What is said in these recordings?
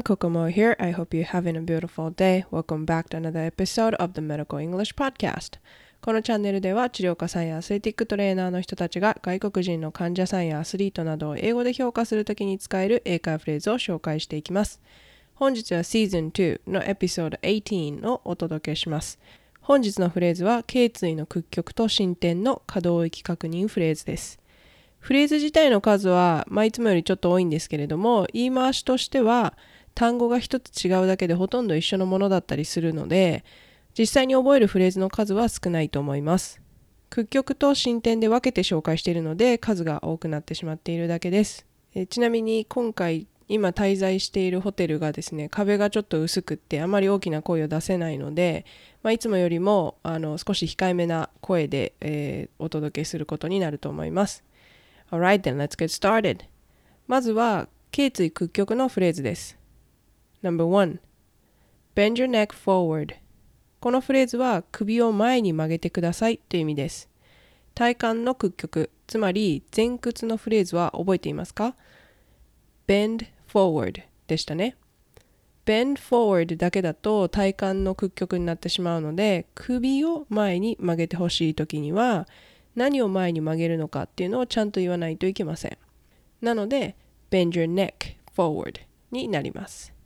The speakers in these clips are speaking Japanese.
ん、Kokomo here. I hope you're having a beautiful day. Welcome back to another episode of the Medical English Podcast. このチャンネルでは治療家さんやアスレティックトレーナーの人たちが外国人の患者さんやアスリートなどを英語で評価するときに使える英会話フレーズを紹介していきます。本日は Season 2のエピソード18をお届けします。本日のフレーズは頸椎の屈曲と進展の可動域確認フレーズです。フレーズ自体の数は、まあ、いつもよりちょっと多いんですけれども言い回しとしては単語が一つ違うだけでほとんど一緒のものだったりするので実際に覚えるフレーズの数は少ないと思います屈曲と進展で分けて紹介しているので数が多くなってしまっているだけですえちなみに今回今滞在しているホテルがですね壁がちょっと薄くってあまり大きな声を出せないので、まあ、いつもよりもあの少し控えめな声で、えー、お届けすることになると思います Alright then, let's get started. まずは、頸椎屈曲のフレーズです。No.1 Bend your neck forward このフレーズは首を前に曲げてくださいという意味です。体幹の屈曲、つまり前屈のフレーズは覚えていますか ?bend forward でしたね。bend forward だけだと体幹の屈曲になってしまうので首を前に曲げてほしいときには何を前に曲げるのかっていうのをちゃんと言わないといけません。なので、bend your neck forward になります。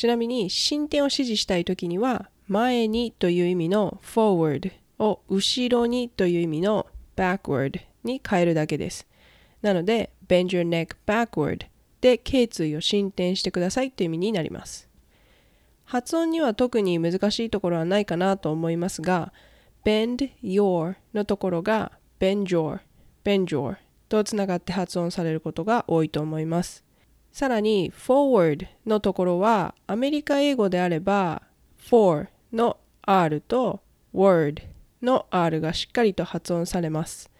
ちなみに、進展を指示したいときには、前にという意味の forward を後ろにという意味の backward に変えるだけです。なので、bend your neck backward で頸椎を進展してくださいという意味になります。発音には特に難しいところはないかなと思いますが、bend your のところが bend your, bend your とつながって発音されることが多いと思います。さらに forward のところはアメリカ英語であれば for の R と word の R がしっかりと発音されます。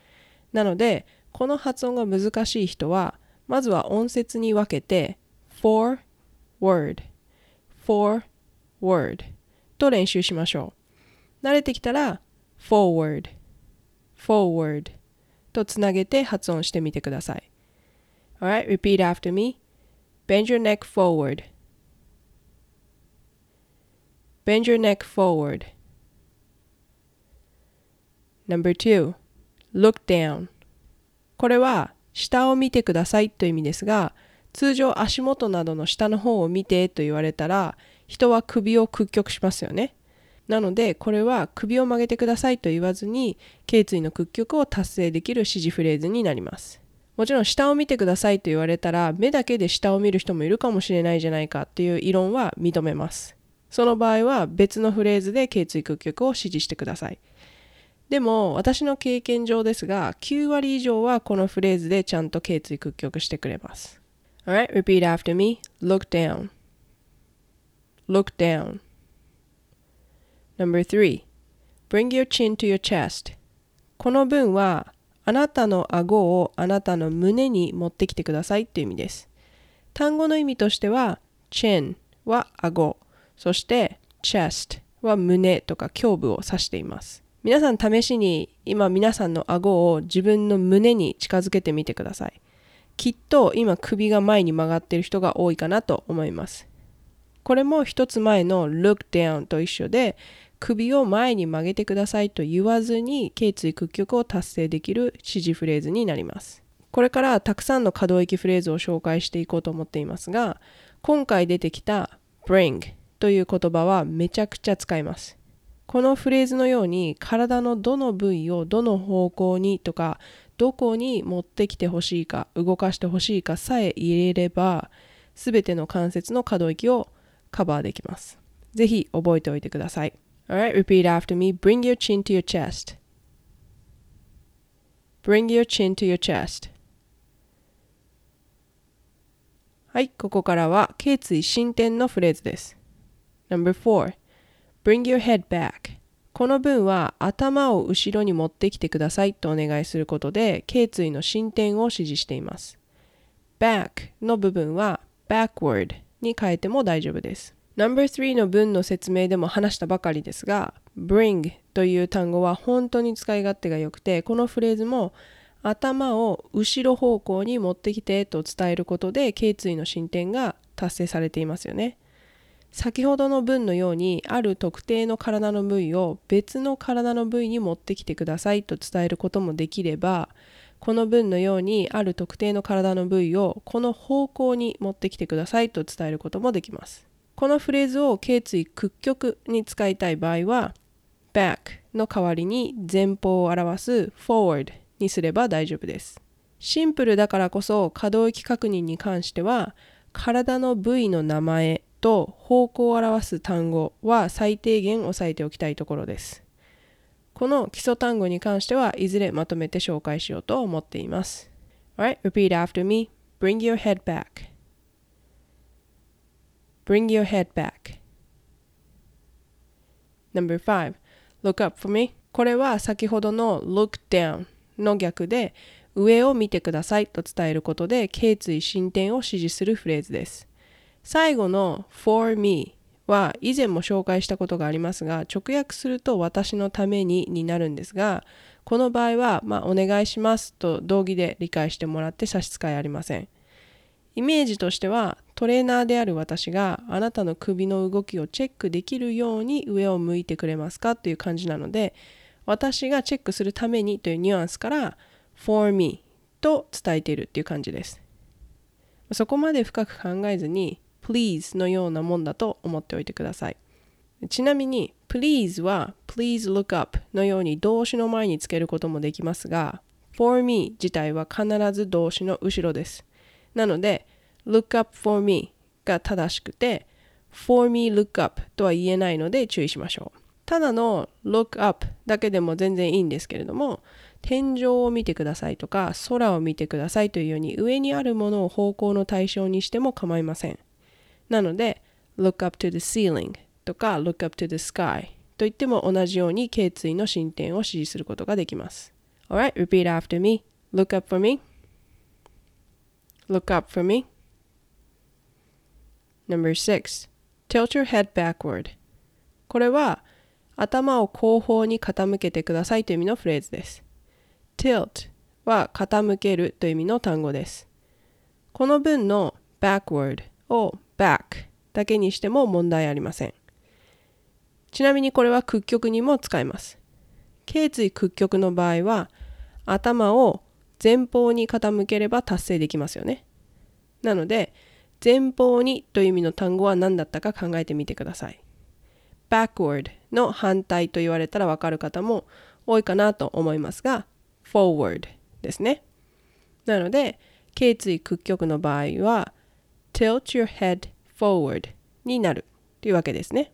なのでこの発音が難しい人はまずは音節に分けて for word for word と練習しましょう。慣れてきたら forward, forward とつなげて発音してみてください。Alright, repeat after me. Bend your neck forward. Bend your neck forward. Number two, look down. これは下を見てくださいという意味ですが、通常足元などの下の方を見てと言われたら、人は首を屈曲しますよね。なのでこれは首を曲げてくださいと言わずに頸椎の屈曲を達成できる指示フレーズになりますもちろん下を見てくださいと言われたら目だけで下を見る人もいるかもしれないじゃないかっていう異論は認めますその場合は別のフレーズで頸椎屈曲を指示してくださいでも私の経験上ですが9割以上はこのフレーズでちゃんと頸椎屈曲してくれます Alright, repeat after me. Look down. Look down. Number three, bring your chin to your chest. この文は、あなたの顎をあなたの胸に持ってきてくださいという意味です。単語の意味としては、chin は顎、そして chest は胸とか胸部を指しています。皆さん試しに今皆さんの顎を自分の胸に近づけてみてください。きっと今首が前に曲がっている人が多いかなと思います。これも一つ前の look down と一緒で首を前に曲げてくださいと言わずに頸椎屈曲を達成できる指示フレーズになります。これからたくさんの可動域フレーズを紹介していこうと思っていますが、今回出てきた bring という言葉はめちゃくちゃ使います。このフレーズのように体のどの部位をどの方向にとかどこに持ってきてほしいか動かしてほしいかさえ入れれば全ての関節の可動域をカバーできます。ぜひ覚えておいてください。Alright, repeat after me. Bring your chin to your chest. Bring your chin to your chest. はい、ここからは頸椎進展のフレーズです。No.4 Bring your head back この文は頭を後ろに持ってきてくださいとお願いすることで頸椎の進展を指示しています。back の部分は backward に変えても大丈夫です。No.3 の文の説明でも話したばかりですが bring という単語は本当に使い勝手が良くてこのフレーズも頭を後ろ方向に持ってきてと伝えることで頸椎の進展が達成されていますよね。先ほどの文のようにある特定の体の部位を別の体の部位に持ってきてくださいと伝えることもできればこの文のようにある特定の体の部位をこの方向に持ってきてくださいと伝えることもできます。このフレーズを頸椎屈曲に使いたい場合は back の代わりに前方を表す forward にすれば大丈夫です。シンプルだからこそ可動域確認に関しては体の部位の名前と方向を表す単語は最低限押さえておきたいところです。この基礎単語に関してはいずれまとめて紹介しようと思っています。Alright, repeat after me. Bring your head back. Bring your head back. Number 5. Look up for me. これは先ほどの look down の逆で上を見てくださいと伝えることで頸椎進展を指示するフレーズです。最後の for me は以前も紹介したことがありますが直訳すると私のためにになるんですがこの場合は、まあ、お願いしますと同義で理解してもらって差し支えありませんイメージとしてはトレーナーである私があなたの首の動きをチェックできるように上を向いてくれますかという感じなので私がチェックするためにというニュアンスから for me と伝えているっていう感じですそこまで深く考えずに please のようなもんだと思っておいてください。ちなみに please は please look up のように動詞の前につけることもできますが for me 自体は必ず動詞の後ろです。なので look up for me が正しくて for me look up とは言えないので注意しましょう。ただの look up だけでも全然いいんですけれども天井を見てくださいとか空を見てくださいというように上にあるものを方向の対象にしても構いません。なので look up to the ceiling とか look up to the sky と言っても同じように頸椎の進展を指示することができます。Alright, repeat after me. Look up for me. Look up for me. Number six, tilt your head backward. これは頭を後方に傾けてくださいという意味のフレーズです。tilt は傾けるという意味の単語です。この文の backward を back だけにしても問題ありません。ちなみにこれは屈曲にも使えます。頸椎屈曲の場合は頭を前方に傾ければ達成できますよね。なので前方にという意味の単語は何だったか考えてみてください。backward の反対と言われたらわかる方も多いかなと思いますが forward ですね。なので頸椎屈曲の場合は tilt your head forward になるというわけですね。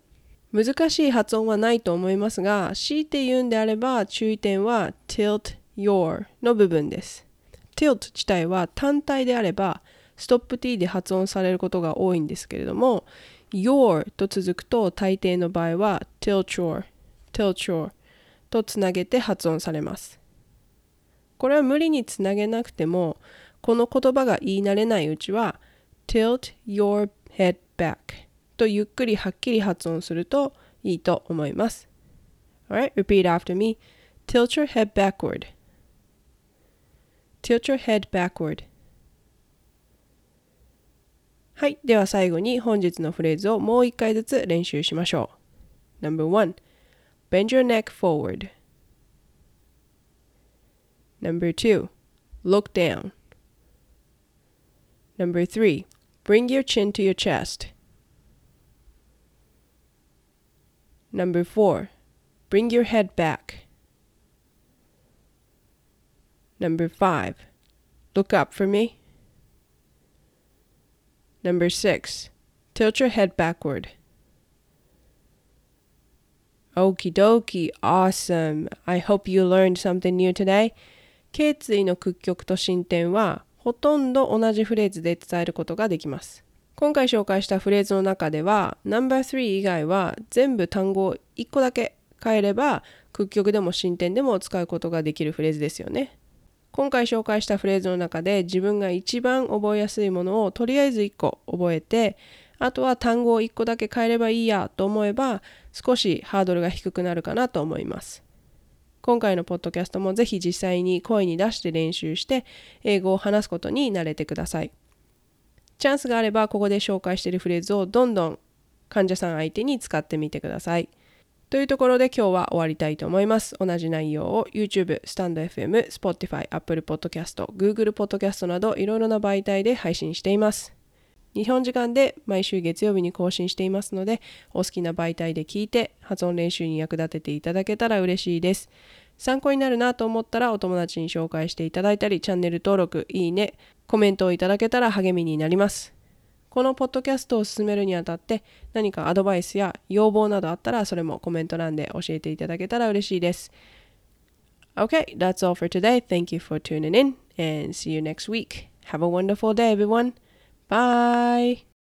難しい発音はないと思いますが、強いて言うんであれば注意点は tilt your の部分です。tilt 自体は単体であればストップ t で発音されることが多いんですけれども your と続くと大抵の場合は tilt your tilt your とつなげて発音されます。これは無理につなげなくてもこの言葉が言い慣れないうちは tilt your head back とゆっくりはっきり発音するといいと思います。Alright, repeat after me. Tilt your head backward. Tilt your head backward. はい。では最後に本日のフレーズをもう一回ずつ練習しましょう。Number one, bend your neck forward. Number two, look down. Number three, Bring your chin to your chest. Number four, bring your head back. Number five, look up for me. Number six, tilt your head backward. Okie dokie, awesome. I hope you learned something new today. 頸椎の屈曲と進展はほとんど同じフレーズで伝えることができます。今回紹介したフレーズの中では No.3 以外は全部単語を1個だけ変えれば屈曲でも進展でも使うことができるフレーズですよね。今回紹介したフレーズの中で自分が一番覚えやすいものをとりあえず1個覚えてあとは単語を1個だけ変えればいいやと思えば少しハードルが低くなるかなと思います。今回のポッドキャストもぜひ実際に声に出して練習して英語を話すことに慣れてください。チャンスがあればここで紹介しているフレーズをどんどん患者さん相手に使ってみてください。というところで今日は終わりたいと思います。同じ内容を YouTube、スタンド FM、Spotify、Apple Podcast、Google Podcast などいろいろな媒体で配信しています。日本時間で毎週月曜日に更新していますので、お好きな媒体で聞いて発音練習に役立てていただけたら嬉しいです。参考になるなと思ったらお友達に紹介していただいたり、チャンネル登録、いいね、コメントをいただけたら励みになります。このポッドキャストを進めるにあたって何かアドバイスや要望などあったらそれもコメント欄で教えていただけたら嬉しいです。Okay, that's all for today. Thank you for tuning in and see you next week. Have a wonderful day, everyone. Bye.